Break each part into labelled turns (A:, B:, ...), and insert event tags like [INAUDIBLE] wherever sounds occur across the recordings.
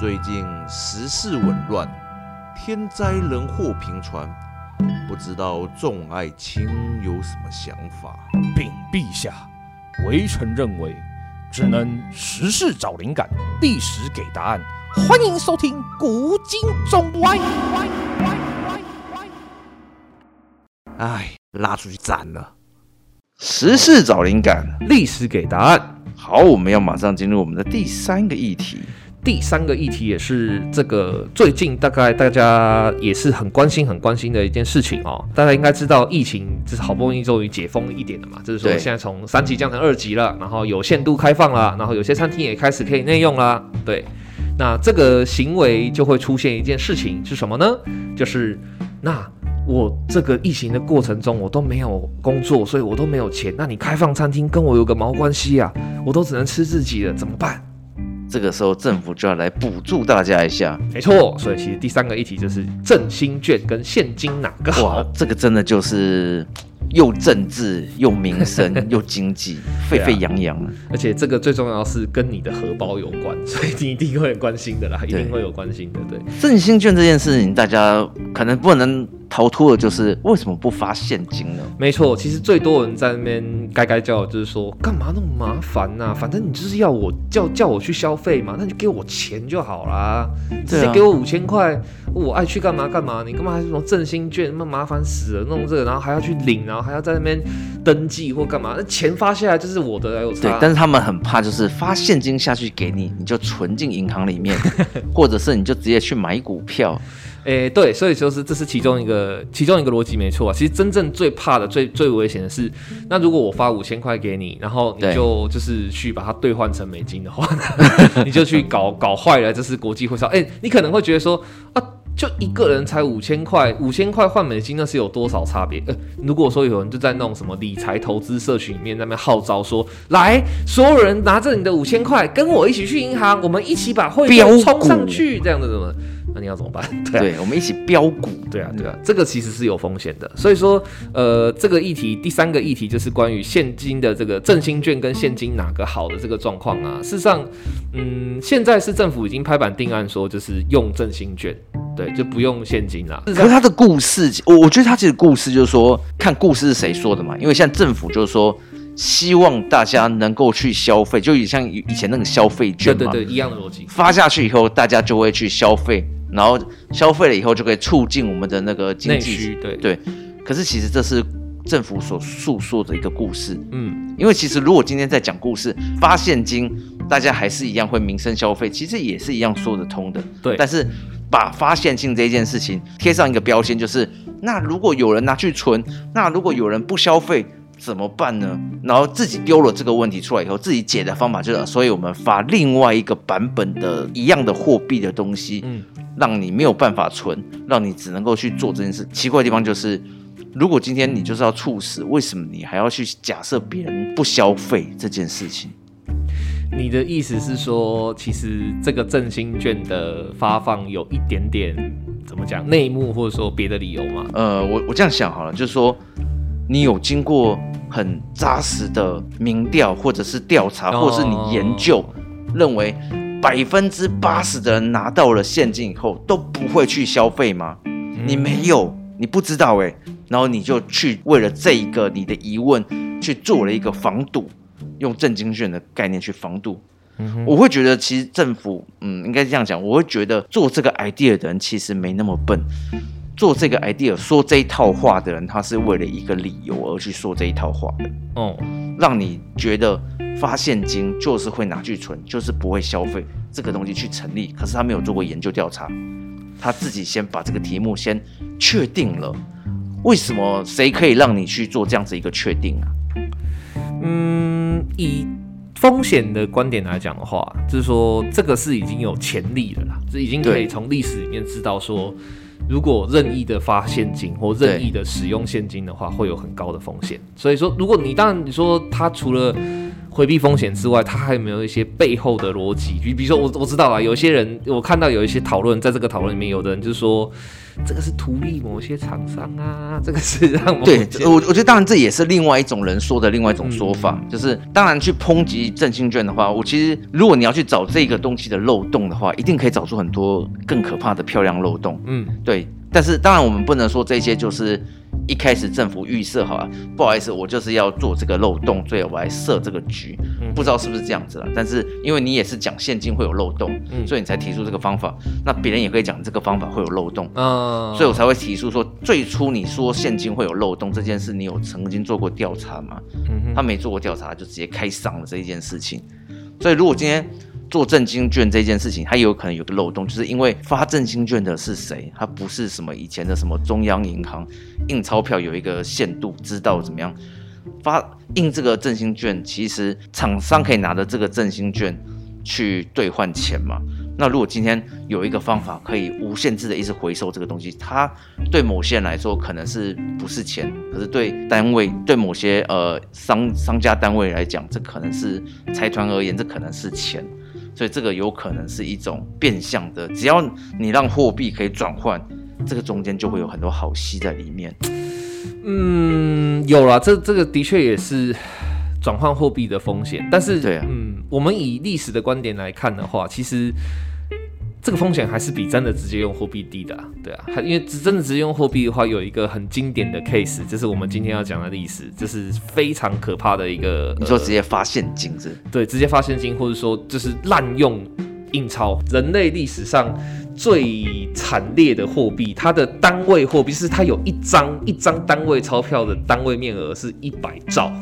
A: 最近时事紊乱，天灾人祸频传，不知道众爱卿有什么想法？
B: 禀陛下，微臣认为，只能时事找灵感，历史给答案。欢迎收听《古今中外》。
A: 哎，拉出去斩了！时事找灵感，
B: 历史给答案。
A: 好，我们要马上进入我们的第三个议题。
B: 第三个议题也是这个最近大概大家也是很关心、很关心的一件事情哦。大家应该知道，疫情就是好不容易终于解封一点了嘛，就是说现在从三级降成二级了，然后有限度开放了，然后有些餐厅也开始可以内用了。对，那这个行为就会出现一件事情是什么呢？就是那我这个疫情的过程中我都没有工作，所以我都没有钱。那你开放餐厅跟我有个毛关系啊？我都只能吃自己的，怎么办？
A: 这个时候政府就要来补助大家一下，
B: 没错。所以其实第三个议题就是振兴券跟现金哪个好？
A: 哇，这个真的就是又政治又民生又经济，[LAUGHS] 沸沸扬扬。
B: 而且这个最重要是跟你的荷包有关，所以你一定会很关心的啦，一定会有关心的。对，
A: 振兴券这件事情，大家可能不能。逃脱的就是为什么不发现金呢？
B: 没错，其实最多人在那边该该叫，就是说干嘛那么麻烦呢、啊？反正你就是要我叫叫我去消费嘛，那你就给我钱就好啦，直接给我五千块，我爱去干嘛干嘛。你干嘛还是什么振兴券那么麻烦死了，弄这个然后还要去领，然后还要在那边登记或干嘛？那钱发下来就是我的，有差。
A: 对，但是他们很怕，就是发现金下去给你，你就存进银行里面，[LAUGHS] 或者是你就直接去买股票。
B: 诶、欸，对，所以就是这是其中一个其中一个逻辑，没错啊。其实真正最怕的、最最危险的是，那如果我发五千块给你，然后你就就是去把它兑换成美金的话，[LAUGHS] 你就去搞搞坏了，这是国际汇率。哎，你可能会觉得说啊，就一个人才五千块，五千块换美金，那是有多少差别？呃，如果说有人就在那种什么理财投资社群里面那边号召说，来，所有人拿着你的五千块，跟我一起去银行，我们一起把汇率冲上去，这样的怎么？[LAUGHS] 那你要怎么办？对，啊、
A: 对，我们一起标股。
B: 对啊，对啊，这个其实是有风险的。所以说，呃，这个议题第三个议题就是关于现金的这个振兴券跟现金哪个好的这个状况啊。事实上，嗯，现在是政府已经拍板定案说，就是用振兴券，对，就不用现金了。可
A: 是他的故事，我我觉得他其实故事就是说，看故事是谁说的嘛。因为现在政府就是说。希望大家能够去消费，就像以前那个消费券嘛，
B: 对对对，一样的逻辑。
A: 发下去以后，大家就会去消费，然后消费了以后就可以促进我们的那个经济。
B: 对
A: 对。可是其实这是政府所诉说的一个故事，嗯，因为其实如果今天在讲故事，发现金，大家还是一样会民生消费，其实也是一样说得通的。对。但是把发现性这件事情贴上一个标签，就是那如果有人拿去存，那如果有人不消费。怎么办呢？然后自己丢了这个问题出来以后，自己解的方法就是，所以我们发另外一个版本的一样的货币的东西，嗯，让你没有办法存，让你只能够去做这件事。奇怪的地方就是，如果今天你就是要猝死，为什么你还要去假设别人不消费这件事情？
B: 你的意思是说，其实这个振兴券的发放有一点点怎么讲内幕，或者说别的理由吗？
A: 呃，我我这样想好了，就是说。你有经过很扎实的民调，或者是调查，或者是你研究，认为百分之八十的人拿到了现金以后都不会去消费吗？你没有，你不知道诶。然后你就去为了这一个你的疑问去做了一个防堵，用振兴券的概念去防堵。我会觉得其实政府，嗯，应该这样讲，我会觉得做这个 idea 的人其实没那么笨。做这个 idea 说这一套话的人，他是为了一个理由而去说这一套话的。哦，让你觉得发现金就是会拿去存，就是不会消费这个东西去成立。可是他没有做过研究调查，他自己先把这个题目先确定了。为什么？谁可以让你去做这样子一个确定啊？
B: 嗯，以风险的观点来讲的话，就是说这个是已经有潜力了啦，这已经可以从历史里面知道说。如果任意的发现金或任意的使用现金的话，会有很高的风险。所以说，如果你当然你说他除了回避风险之外，它还有没有一些背后的逻辑？比比如说我我知道啊，有些人我看到有一些讨论，在这个讨论里面，有的人就说。这个是图利某些厂商啊，[LAUGHS] 这个是让我
A: 对我我觉得当然这也是另外一种人说的另外一种说法，嗯、就是当然去抨击振兴券的话，我其实如果你要去找这个东西的漏洞的话，一定可以找出很多更可怕的漂亮漏洞。嗯，对，但是当然我们不能说这些就是。一开始政府预设好了，不好意思，我就是要做这个漏洞，所以我来设这个局，嗯、不知道是不是这样子了。但是因为你也是讲现金会有漏洞，嗯、所以你才提出这个方法。那别人也可以讲这个方法会有漏洞，嗯、所以我才会提出说，最初你说现金会有漏洞这件事，你有曾经做过调查吗？他没做过调查，就直接开赏了这一件事情。所以如果今天。做振兴券这件事情，它有可能有个漏洞，就是因为发振兴券的是谁？它不是什么以前的什么中央银行印钞票有一个限度，知道怎么样发印这个振兴券？其实厂商可以拿着这个振兴券去兑换钱嘛。那如果今天有一个方法可以无限制的一直回收这个东西，它对某些人来说可能是不是钱？可是对单位对某些呃商商家单位来讲，这可能是财团而言，这可能是钱。所以这个有可能是一种变相的，只要你让货币可以转换，这个中间就会有很多好戏在里面。
B: 嗯，有了，这这个的确也是转换货币的风险，但是
A: 对啊，
B: 嗯，我们以历史的观点来看的话，其实。这个风险还是比真的直接用货币低的啊，对啊，因为真的直接用货币的话，有一个很经典的 case，这是我们今天要讲的历史，这是非常可怕的一个。
A: 你说直接发现金是？
B: 对，直接发现金，或者说就是滥用印钞。人类历史上最惨烈的货币，它的单位货币是它有一张一张单位钞票的单位面额是一百兆。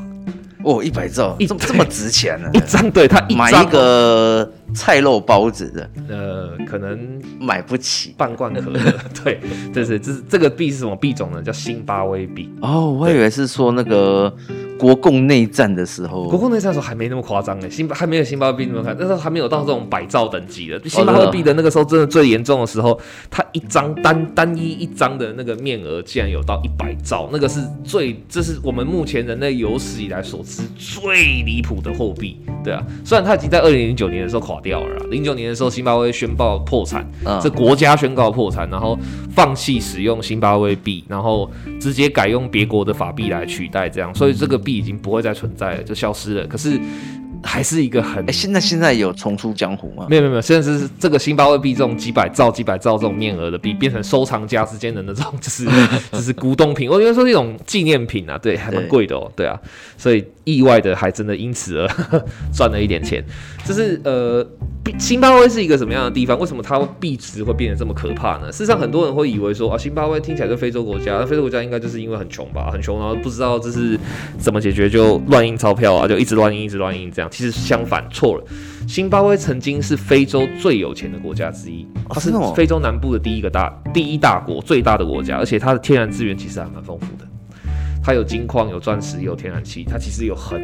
A: 哦，一百兆，这么这么值钱呢？
B: 一张对他
A: 买一个菜肉包子的，
B: 呃，可能
A: 买不起
B: 半罐可乐。[LAUGHS] 对，这是，这是这个币是什么币种呢？叫辛巴威币。
A: 哦，我以为是说那个。国共内战的时候，
B: 国共内战的时候还没那么夸张呢，辛巴还没有辛巴威币那么看，那时候还没有到这种百兆等级的。辛巴威币的那个时候真的最严重的时候，它一张单单一一张的那个面额竟然有到一百兆，那个是最，这是我们目前人类有史以来所知最离谱的货币。对啊，虽然它已经在二零零九年的时候垮掉了，零九年的时候辛巴威宣告破产，这国家宣告破产，然后放弃使用辛巴威币，然后直接改用别国的法币来取代，这样，所以这个币已经不会再存在了，就消失了。可是。还是一个很哎，
A: 现在现在有重出江湖吗？
B: 没有没有没有，现在是这个辛巴威币这种几百兆几百兆这种面额的币，变成收藏家之间的那种，就是就是古董品，我觉得说是一种纪念品啊，对，还蛮贵的哦，对啊，所以意外的还真的因此而 [LAUGHS] 赚了一点钱。就是呃，新巴威是一个什么样的地方？为什么它币值会变得这么可怕呢？事实上，很多人会以为说啊，新巴威听起来就非洲国家，那非洲国家应该就是因为很穷吧，很穷，然后不知道这是怎么解决，就乱印钞票啊，就一直乱印，一直乱印这样。其实相反，错了。新巴威曾经是非洲最有钱的国家之一，它是非洲南部的第一个大、第一大国，最大的国家，而且它的天然资源其实还蛮丰富的。它有金矿、有钻石、有天然气，它其实有很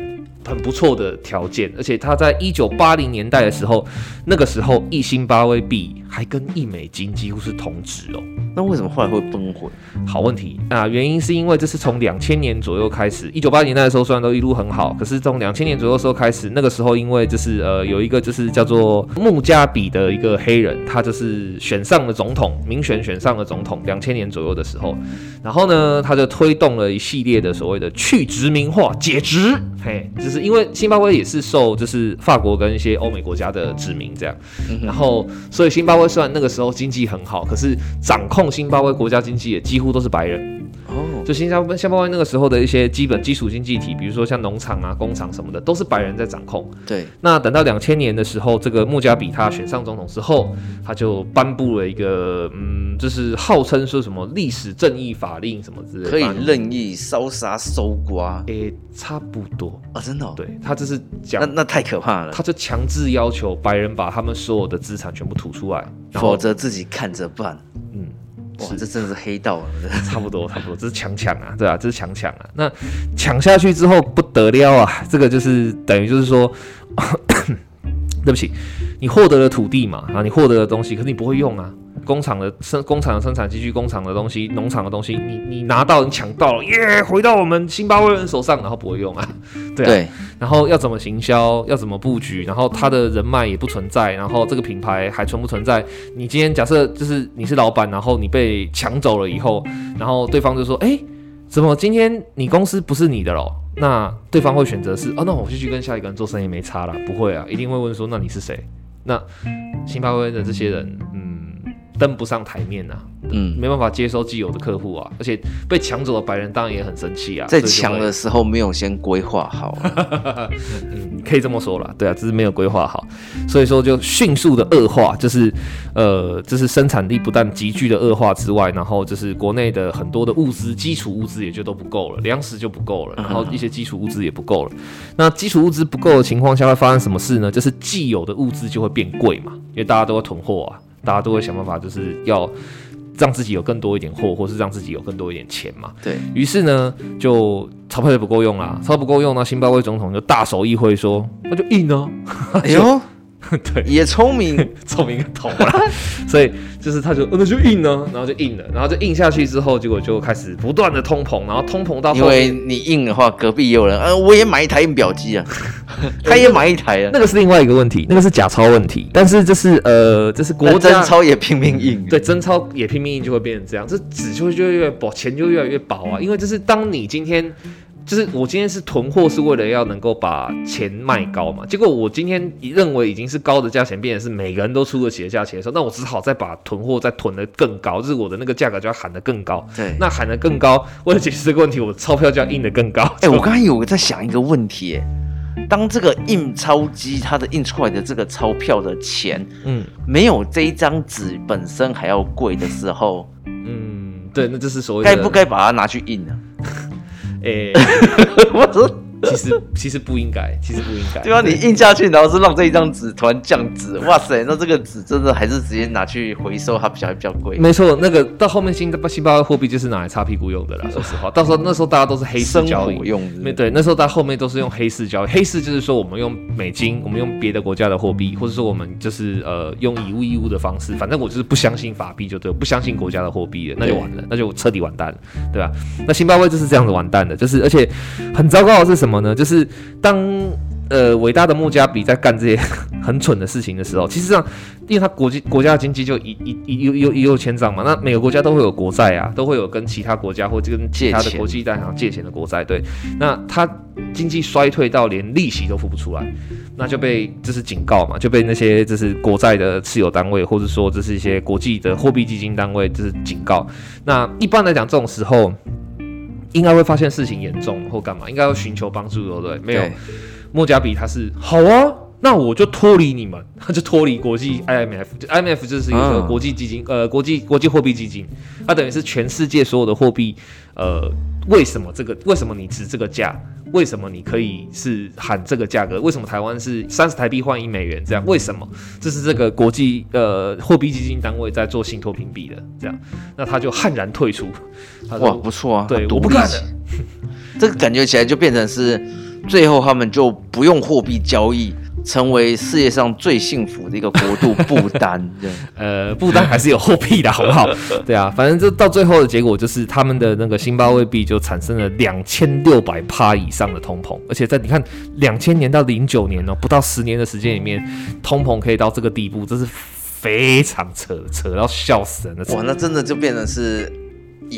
B: 很不错的条件。而且它在一九八零年代的时候，那个时候一星巴威币还跟一美金几乎是同值哦。
A: 那为什么后来会崩毁？
B: 好问题啊！原因是因为这是从两千年左右开始，一九八零年代的时候虽然都一路很好，可是从两千年左右的时候开始，那个时候因为就是呃有一个就是叫做穆加比的一个黑人，他就是选上了总统，民选选上了总统，两千年左右的时候，然后呢他就推动了一系列的所谓的去殖民化、解殖，嘿，就是因为新巴威也是受就是法国跟一些欧美国家的殖民这样，然后所以新巴威虽然那个时候经济很好，可是掌控新巴威国家经济也几乎都是白人。就新加坡、新加坡那个时候的一些基本基础经济体，比如说像农场啊、工厂什么的，都是白人在掌控。
A: 对。
B: 那等到两千年的时候，这个穆加比他选上总统之后，他就颁布了一个，嗯，就是号称说什么历史正义法令什么之类的，
A: 可以任意烧杀搜刮。
B: 诶、欸，差不多
A: 啊，真的、哦。
B: 对，他这是讲，
A: 那那太可怕了。
B: 他就强制要求白人把他们所有的资产全部吐出来，
A: 否则自己看着办。
B: 嗯。
A: 哇，这真的是黑道啊！[LAUGHS]
B: 差不多，[LAUGHS] 差不多，这是强抢啊，对啊，这是强抢啊。那抢下去之后不得了啊，这个就是等于就是说，[COUGHS] 对不起，你获得了土地嘛，啊，你获得了东西，可是你不会用啊。工厂的生工厂的生产机具、工厂的东西、农场的东西，你你拿到你抢到了，耶，回到我们辛巴威人手上，然后不会用啊，[LAUGHS] 对啊，对，然后要怎么行销，要怎么布局，然后他的人脉也不存在，然后这个品牌还存不存在？你今天假设就是你是老板，然后你被抢走了以后，然后对方就说，哎，怎么今天你公司不是你的喽？那对方会选择是，哦，那我就去跟下一个人做生意没差了，不会啊，一定会问说，那你是谁？那辛巴威的这些人，嗯，登不上台面啊。嗯，没办法接收既有的客户啊，而且被抢走的白人当然也很生气啊。
A: 在抢的时候没有先规划好，[LAUGHS]
B: 嗯，可以这么说啦，对啊，只是没有规划好，所以说就迅速的恶化，就是呃，就是生产力不但急剧的恶化之外，然后就是国内的很多的物资，基础物资也就都不够了，粮食就不够了，然后一些基础物资也不够了。那基础物资不够的情况下会发生什么事呢？就是既有的物资就会变贵嘛，因为大家都会囤货啊，大家都会想办法就是要。让自己有更多一点货，或是让自己有更多一点钱嘛？
A: 对，
B: 于是呢，就钞票就不够用啦，钞票不够用，那新巴威总统就大手一挥说：“那就印呢。”
A: 哎呦！[LAUGHS] [LAUGHS]
B: 对，
A: 也聪明，[LAUGHS]
B: 聪明个头啦。[LAUGHS] 所以就是他就，那就印呢，然后就印了，然后就印下去之后，结果就开始不断的通膨，然后通膨到，
A: 因为你印的话，隔壁也有人，呃，我也买一台印表机啊，他也买一台啊，
B: 那个是另外一个问题，那个是假钞问题，但是这是呃，这是国家
A: 真钞也拼命印，
B: 对，真钞也拼命印就会变成这样，这纸就会越来越薄，钱就越来越薄啊，因为就是当你今天。就是我今天是囤货，是为了要能够把钱卖高嘛。结果我今天认为已经是高的价钱，变成是每个人都出得起的价钱的时候，那我只好再把囤货再囤得更高，就是我的那个价格就要喊得更高。
A: 对，
B: 那喊得更高，为了解决这个问题，我钞票就要印得更高。哎、
A: 欸，我刚才有在想一个问题，当这个印钞机它的印出来的这个钞票的钱，嗯，没有这一张纸本身还要贵的时候，
B: 嗯，对，那就是所谓
A: 该不该把它拿去印呢？
B: 诶，我说。[LAUGHS] 其实其实不应该，其实不应该。
A: 对啊，你印下去，然后是让这一张纸突然降值，哇塞，那这个纸真的还是直接拿去回收，它比较比较贵。
B: 没错，那个到后面新新巴威货币就是拿来擦屁股用的啦。[LAUGHS] 说实话，到时候那时候大家都是黑市交易
A: 用，没
B: 对，那时候大家后面都是用黑市交易。黑市就是说我们用美金，我们用别的国家的货币，或者说我们就是呃用以物易物的方式，反正我就是不相信法币就对，不相信国家的货币了，那就完了，那就彻底完蛋了，对吧？那新巴威就是这样子完蛋的，就是而且很糟糕的是什么么呢？就是。当呃伟大的穆加比在干这些 [LAUGHS] 很蠢的事情的时候，其实上，因为他国际国家的经济就一一一有有一落千丈嘛，那每个国家都会有国债啊，都会有跟其他国家或者跟其他的国际银行借钱的国债，对，那他经济衰退到连利息都付不出来，那就被这是警告嘛，就被那些就是国债的持有单位，或者说这是一些国际的货币基金单位，就是警告。那一般来讲，这种时候。应该会发现事情严重或干嘛，应该要寻求帮助，对不对？没有，莫加比他是好啊，那我就脱离你们，[LAUGHS] 他就脱离国际 IMF，就 IMF 就是一个国际基金，呃，国际国际货币基金，它等于是全世界所有的货币，呃，为什么这个？为什么你值这个价？为什么你可以是喊这个价格？为什么台湾是三十台币换一美元？这样为什么？这是这个国际呃货币基金单位在做信托评比的，这样，那他就悍然退出。
A: 哇，不错啊！
B: 对，我不干了。[LAUGHS]
A: 这个感觉起来就变成是最后他们就不用货币交易。成为世界上最幸福的一个国度，不丹。[LAUGHS] 对，
B: 呃，不丹还是有货币的，好不好？[LAUGHS] 对啊，反正就到最后的结果就是，他们的那个新巴威币就产生了两千六百趴以上的通膨，而且在你看两千年到零九年哦，不到十年的时间里面，通膨可以到这个地步，这是非常扯，扯到笑死人的。
A: 哇，那真的就变成是。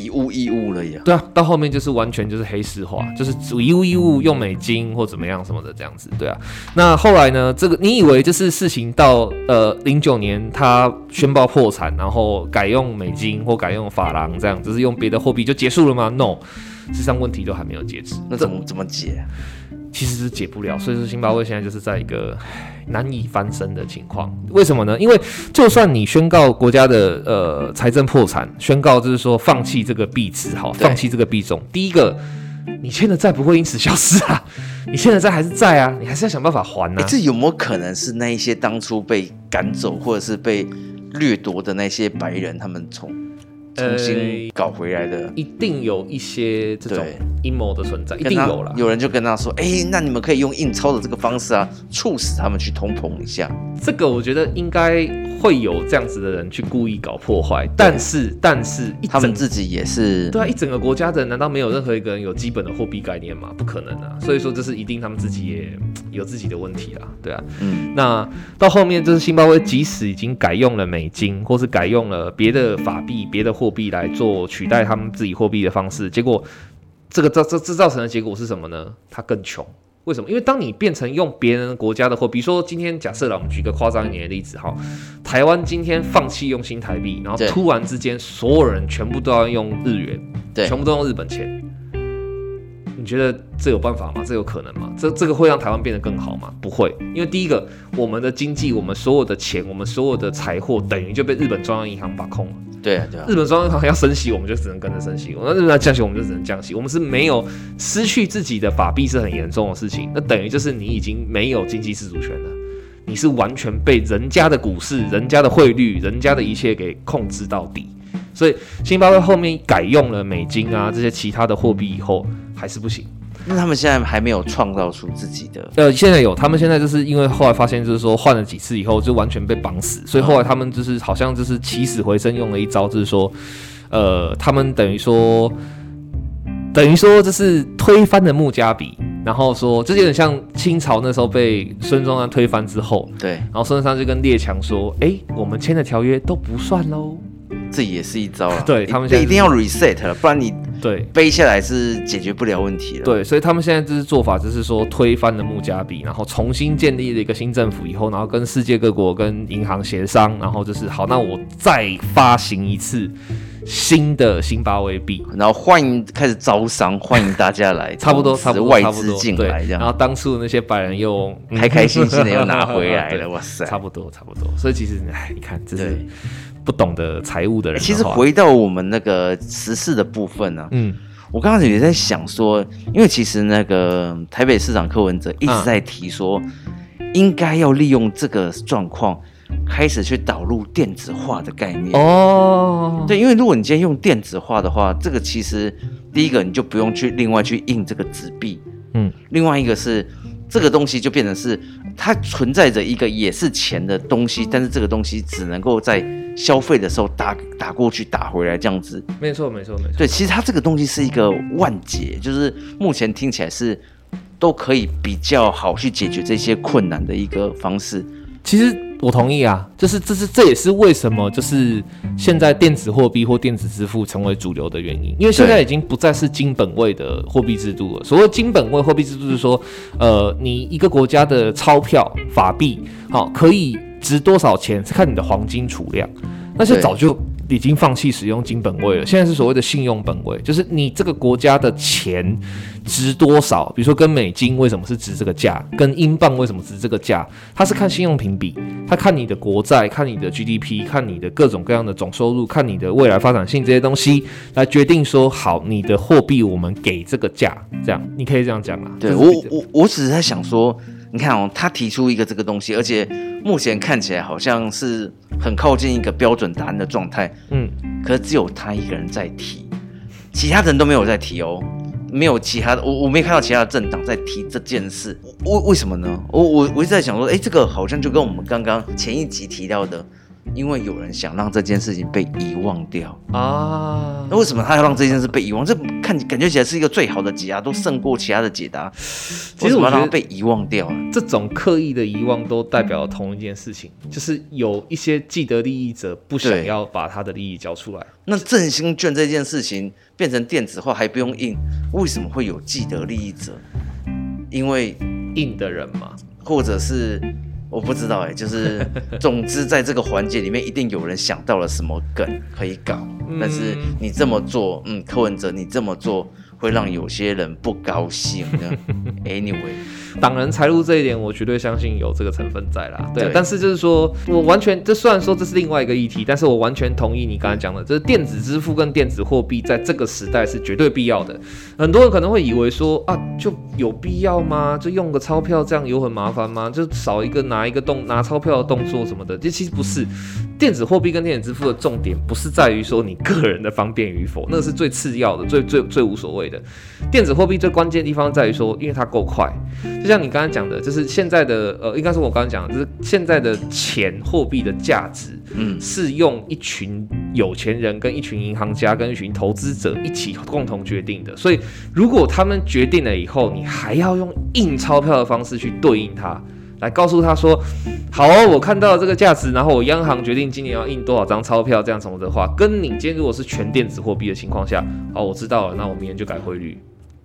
A: 以物易物了呀？
B: 对啊，到后面就是完全就是黑市化，就是以物易物用美金或怎么样什么的这样子。对啊，那后来呢？这个你以为就是事情到呃零九年他宣布破产，然后改用美金或改用法郎这样，就是用别的货币就结束了吗？No，实际上问题都还没有解决。
A: 那怎么怎么解？
B: 其实是解不了，所以说辛巴威现在就是在一个难以翻身的情况。为什么呢？因为就算你宣告国家的呃财政破产，宣告就是说放弃这个币值，好，放弃这个币种。第一个，你欠的债不会因此消失啊，[LAUGHS] 你欠的债还是债啊，你还是要想办法还啊。
A: 欸，这有没有可能是那一些当初被赶走或者是被掠夺的那些白人，他们从？重新搞回来的，
B: 一定有一些这种阴谋的存在，一定有了。
A: 有人就跟他说：“哎、欸，那你们可以用印钞的这个方式啊，促使他们去通膨一下。”
B: 这个我觉得应该会有这样子的人去故意搞破坏，但是但是
A: 他们自己也是
B: 对啊，一整个国家的人难道没有任何一个人有基本的货币概念吗？不可能啊！所以说这是一定他们自己也有自己的问题啦，对啊，嗯，那到后面就是新巴威即使已经改用了美金，或是改用了别的法币、别的货币来做取代他们自己货币的方式，结果这个造这这造成的结果是什么呢？他更穷。为什么？因为当你变成用别人国家的货，比如说今天假设了，我们举个夸张一点的例子哈，台湾今天放弃用新台币，然后突然之间所有人全部都要用日元，对，全部都用日本钱，你觉得这有办法吗？这有可能吗？这这个会让台湾变得更好吗？不会，因为第一个，我们的经济，我们所有的钱，我们所有的财货，等于就被日本中央银行把控了。
A: 对啊，对啊，
B: 日本中央银行要升息，我们就只能跟着升息；那日本要降息，我们就只能降息。我们是没有失去自己的法币是很严重的事情，那等于就是你已经没有经济自主权了，你是完全被人家的股市、人家的汇率、人家的一切给控制到底。所以，星巴威后面改用了美金啊这些其他的货币以后，还是不行。
A: 那他们现在还没有创造出自己的？
B: 呃，现在有，他们现在就是因为后来发现，就是说换了几次以后就完全被绑死，所以后来他们就是好像就是起死回生，用了一招，就是说，呃，他们等于说，等于说这是推翻了穆加比，然后说这有点像清朝那时候被孙中山推翻之后，
A: 对，
B: 然后孙中山就跟列强说，哎、欸，我们签的条约都不算喽。
A: 这也是一招啊！
B: 对他们现在、就、
A: 一定要 reset 了，不然你
B: 对
A: 背下来是解决不了问题了。
B: 对，所以他们现在就是做法，就是说推翻了穆加比，然后重新建立了一个新政府以后，然后跟世界各国跟银行协商，然后就是好，那我再发行一次新的新巴威币，
A: 然后欢迎开始招商，欢迎大家来，[LAUGHS]
B: 差不多，差不多，
A: 外资进来这样。
B: 然后当初的那些白人又
A: 开开心心的又拿回来了，[LAUGHS] 哇塞，
B: 差不多，差不多。所以其实，哎，你看，这是。不懂得财务的人的，
A: 其实回到我们那个时事的部分呢、啊，嗯，我刚开始也在想说，因为其实那个台北市长柯文哲一直在提说，应该要利用这个状况，开始去导入电子化的概念。哦，对，因为如果你今天用电子化的话，这个其实第一个你就不用去另外去印这个纸币，嗯，另外一个是。这个东西就变成是它存在着一个也是钱的东西，但是这个东西只能够在消费的时候打打过去打回来这样子。
B: 没错，没错，没错。
A: 对，其实它这个东西是一个万解，就是目前听起来是都可以比较好去解决这些困难的一个方式。
B: 其实。我同意啊，就是这是这也是为什么就是现在电子货币或电子支付成为主流的原因，因为现在已经不再是金本位的货币制度了。所谓金本位货币制度是说，呃，你一个国家的钞票法币，好，可以值多少钱是看你的黄金储量，那些早就。已经放弃使用金本位了，现在是所谓的信用本位，就是你这个国家的钱值多少，比如说跟美金为什么是值这个价，跟英镑为什么值这个价，它是看信用评比，它看你的国债，看你的 GDP，看你的各种各样的总收入，看你的未来发展性这些东西来决定说好你的货币我们给这个价，这样你可以这样讲啊。
A: 对我我我只是在想说。你看哦，他提出一个这个东西，而且目前看起来好像是很靠近一个标准答案的状态。嗯，可是只有他一个人在提，其他人都没有在提哦，没有其他的，我我没看到其他的政党在提这件事。为为什么呢？我我我一直在想说，哎，这个好像就跟我们刚刚前一集提到的。因为有人想让这件事情被遗忘掉啊，那为什么他要让这件事被遗忘？这看感觉起来是一个最好的解答，都胜过其他的解答。其实我让它被遗忘掉了，
B: 这种刻意的遗忘都代表了同一件事情，就是有一些既得利益者不想要把他的利益交出来。
A: 那振兴券这件事情变成电子化还不用印，为什么会有既得利益者？因为
B: 印的人嘛，
A: 或者是。我不知道哎、欸，就是总之在这个环节里面，一定有人想到了什么梗可以搞，但是你这么做，嗯，柯文哲你这么做。会让有些人不高兴的。[LAUGHS] Anyway，
B: 挡人财路这一点，我绝对相信有这个成分在啦。对，对但是就是说我完全，这虽然说这是另外一个议题，但是我完全同意你刚才讲的，就是电子支付跟电子货币在这个时代是绝对必要的。很多人可能会以为说啊，就有必要吗？就用个钞票这样有很麻烦吗？就少一个拿一个动拿钞票的动作什么的，这其实不是。电子货币跟电子支付的重点不是在于说你个人的方便与否，那个是最次要的，最最最无所谓的。电子货币最关键的地方在于说，因为它够快。就像你刚才讲的，就是现在的呃，应该是我刚才讲的，就是现在的钱货币的价值，嗯，是用一群有钱人跟一群银行家跟一群投资者一起共同决定的。所以，如果他们决定了以后，你还要用印钞票的方式去对应它。来告诉他说，好哦，我看到了这个价值，然后我央行决定今年要印多少张钞票，这样什么的话，跟你今天如果是全电子货币的情况下，好，我知道了，那我明天就改汇率，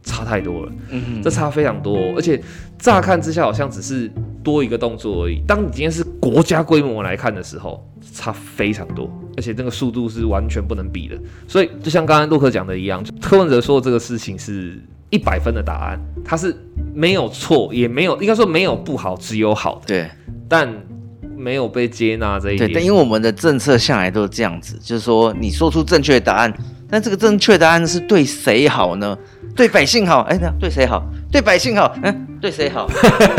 B: 差太多了，嗯，这差非常多哦，而且乍看之下好像只是多一个动作而已，当你今天是国家规模来看的时候，差非常多，而且那个速度是完全不能比的，所以就像刚刚洛克讲的一样，柯文哲说的这个事情是。一百分的答案，他是没有错，也没有应该说没有不好，只有好的。
A: 对，
B: 但没有被接纳这一点。
A: 对，但因为我们的政策向来都是这样子，就是说你说出正确的答案，但这个正确答案是对谁好呢？对百姓好？哎，对谁好？对百姓好？嗯，对谁好？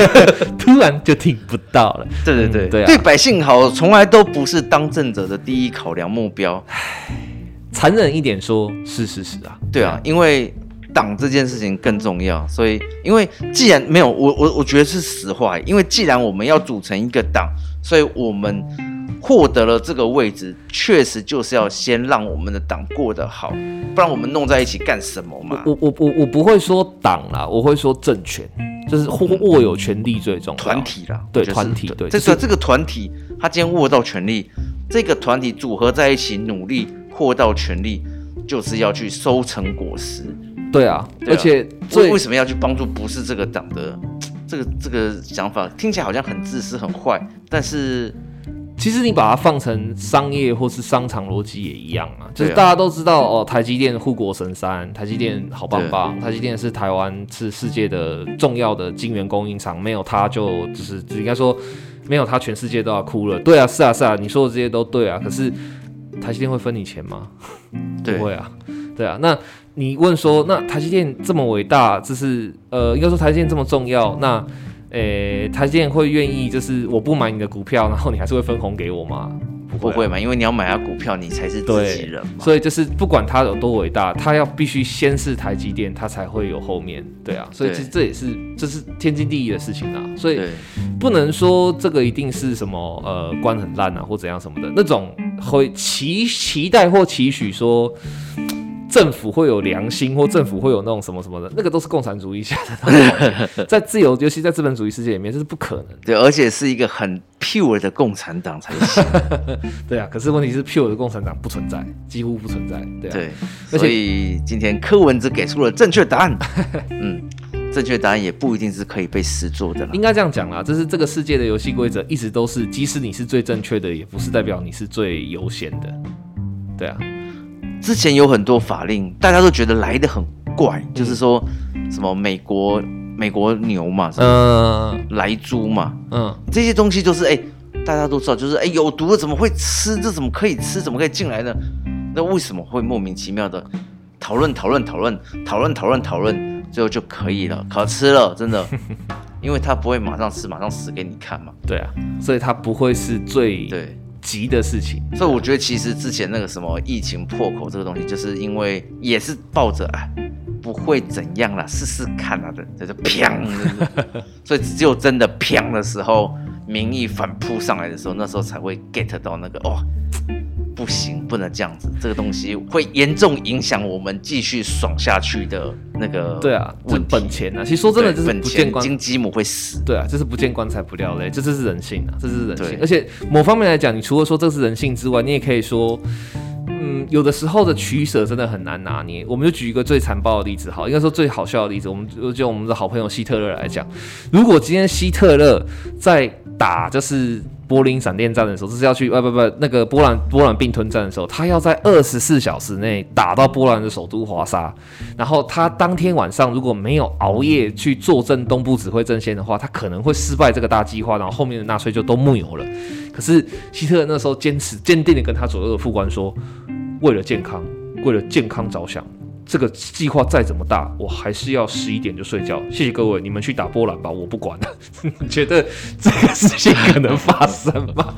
A: [LAUGHS]
B: 突然就听不到了。
A: 对对对、嗯、对、啊，对百姓好，从来都不是当政者的第一考量目标。
B: 唉，残忍一点说，是事实啊。
A: 对啊，因为。党这件事情更重要，所以因为既然没有我我我觉得是实话，因为既然我们要组成一个党，所以我们获得了这个位置，确实就是要先让我们的党过得好，不然我们弄在一起干什么嘛？
B: 我我我我不会说党啦，我会说政权，就是握握有权力最重要。
A: 团体啦，
B: 对团体，对
A: 这个这个团体，他今天握到权力，这个团体组合在一起努力获到权力，就是要去收成果实。
B: 对啊，而且
A: 为为什么要去帮助不是这个党的这个这个想法，听起来好像很自私很坏，但是
B: 其实你把它放成商业或是商场逻辑也一样啊，就是大家都知道哦，台积电护国神山，台积电好棒棒，台积电是台湾是世界的重要的晶圆供应厂，没有它就就是应该说没有它全世界都要哭了。对啊，是啊是啊，你说的这些都对啊，可是台积电会分你钱吗？不会啊，对啊，那。你问说，那台积电这么伟大，就是呃，应该说台积电这么重要，那，诶、欸，台积电会愿意就是我不买你的股票，然后你还是会分红给我吗？
A: 不会嘛，因为你要买他股票，你才是自己人嘛。
B: 所以就是不管他有多伟大，他要必须先是台积电，他才会有后面。对啊，所以其实这也是这是天经地义的事情啊。所以不能说这个一定是什么呃官很烂啊或怎样什么的那种会期期待或期许说。政府会有良心，或政府会有那种什么什么的，那个都是共产主义下的，[LAUGHS] 在自由，尤其在资本主义世界里面，这是不可能。
A: 对，而且是一个很 pure 的共产党才行。[LAUGHS]
B: 对啊，可是问题是 pure 的共产党不存在，几乎不存在。对啊，
A: 对，所以今天柯文哲给出了正确答案。[LAUGHS] 嗯，正确答案也不一定是可以被实作的。
B: 应该这样讲啦，这是这个世界的游戏规则，一直都是，即使你是最正确的，也不是代表你是最优先的。对啊。
A: 之前有很多法令，大家都觉得来的很怪，嗯、就是说什么美国美国牛嘛，什么莱猪嘛，嗯，这些东西就是哎、欸，大家都知道，就是哎、欸、有毒的怎么会吃？这怎么可以吃？怎么可以进来呢？那为什么会莫名其妙的讨论讨论讨论讨论讨论讨论，最后就可以了，可吃了，真的，[LAUGHS] 因为他不会马上吃，马上死给你看嘛。
B: 对啊，所以他不会是最
A: 对。
B: 急的事情，
A: 所以我觉得其实之前那个什么疫情破口这个东西，就是因为也是抱着啊，不会怎样啦，试试看啊的，这就是砰，[LAUGHS] 所以只有真的砰的时候，民意反扑上来的时候，那时候才会 get 到那个哦。不行，不能这样子，这个东西会严重影响我们继续爽下去的那个。
B: 对啊，这本钱啊，其实说真的，就是不见棺
A: 金鸡母会死。
B: 对啊，就是不见棺材不掉泪，这这是人性啊，这是人性。而且某方面来讲，你除了说这是人性之外，你也可以说。嗯，有的时候的取舍真的很难拿捏。我们就举一个最残暴的例子，好，应该说最好笑的例子。我们就就我们的好朋友希特勒来讲，如果今天希特勒在打就是柏林闪电战的时候，这是要去不不不那个波兰波兰并吞战的时候，他要在二十四小时内打到波兰的首都华沙，然后他当天晚上如果没有熬夜去坐镇东部指挥阵线的话，他可能会失败这个大计划，然后后面的纳粹就都木有了。可是希特勒那时候坚持坚定的跟他左右的副官说。为了健康，为了健康着想，这个计划再怎么大，我还是要十一点就睡觉。谢谢各位，你们去打波兰吧，我不管了。[LAUGHS] 你觉得这个事情可能发生吗？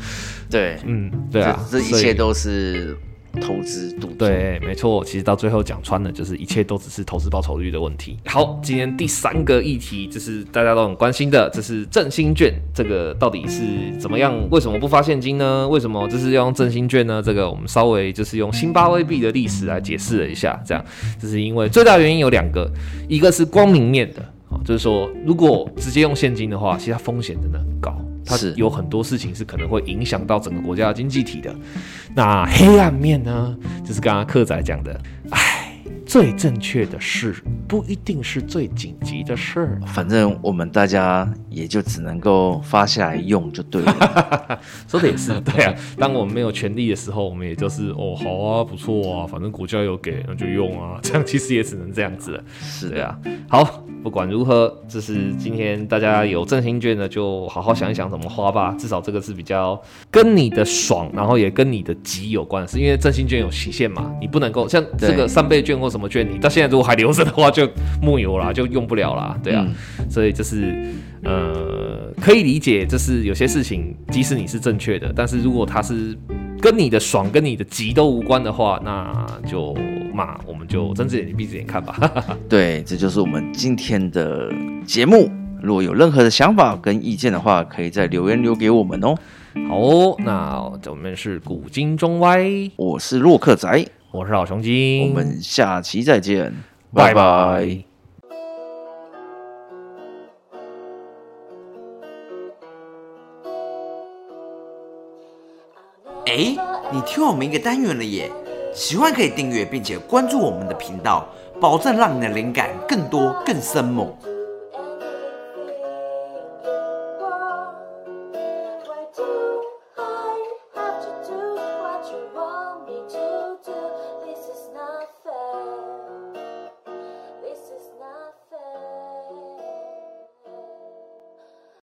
A: 对，
B: 嗯，对啊，
A: 这，这一切都是。投资赌
B: 对，没错，其实到最后讲穿了，就是一切都只是投资报酬率的问题。好，今天第三个议题就是大家都很关心的，这是振兴券，这个到底是怎么样？为什么不发现金呢？为什么就是要用振兴券呢？这个我们稍微就是用新巴威币的历史来解释了一下，这样，就是因为最大原因有两个，一个是光明面的，啊，就是说如果直接用现金的话，其实它风险真的很高。它是有很多事情是可能会影响到整个国家的经济体的。那黑暗面呢？就是刚刚克仔讲的，哎，最正确的事不一定是最紧急的事。
A: 反正我们大家也就只能够发下来用就对了。[LAUGHS]
B: 说的也是，[LAUGHS] 对啊。当我们没有权利的时候，我们也就是哦，好啊，不错啊，反正国家有给，那就用啊。[LAUGHS] 这样其实也只能这样子了。
A: 是的，
B: 对啊。好。不管如何，这是今天大家有振兴券的，就好好想一想怎么花吧。至少这个是比较跟你的爽，然后也跟你的急有关系，是因为振兴券有期限嘛，你不能够像这个三倍券或什么券，你到现在如果还留着的话，就木有啦，就用不了啦，对啊。嗯、所以就是呃，可以理解，就是有些事情，即使你是正确的，但是如果它是跟你的爽、跟你的急都无关的话，那就。嘛，我们就睁只眼睛闭只眼看吧。[LAUGHS]
A: 对，这就是我们今天的节目。如果有任何的想法跟意见的话，可以在留言留给我们哦。
B: 好哦，那我们是古今中外，
A: 我是洛克仔，
B: 我是老熊精，
A: 我们下期再见，拜拜。
C: 哎，你听我们一个单元了耶！喜欢可以订阅并且关注我们的频道，保证让你的灵感更多更深猛。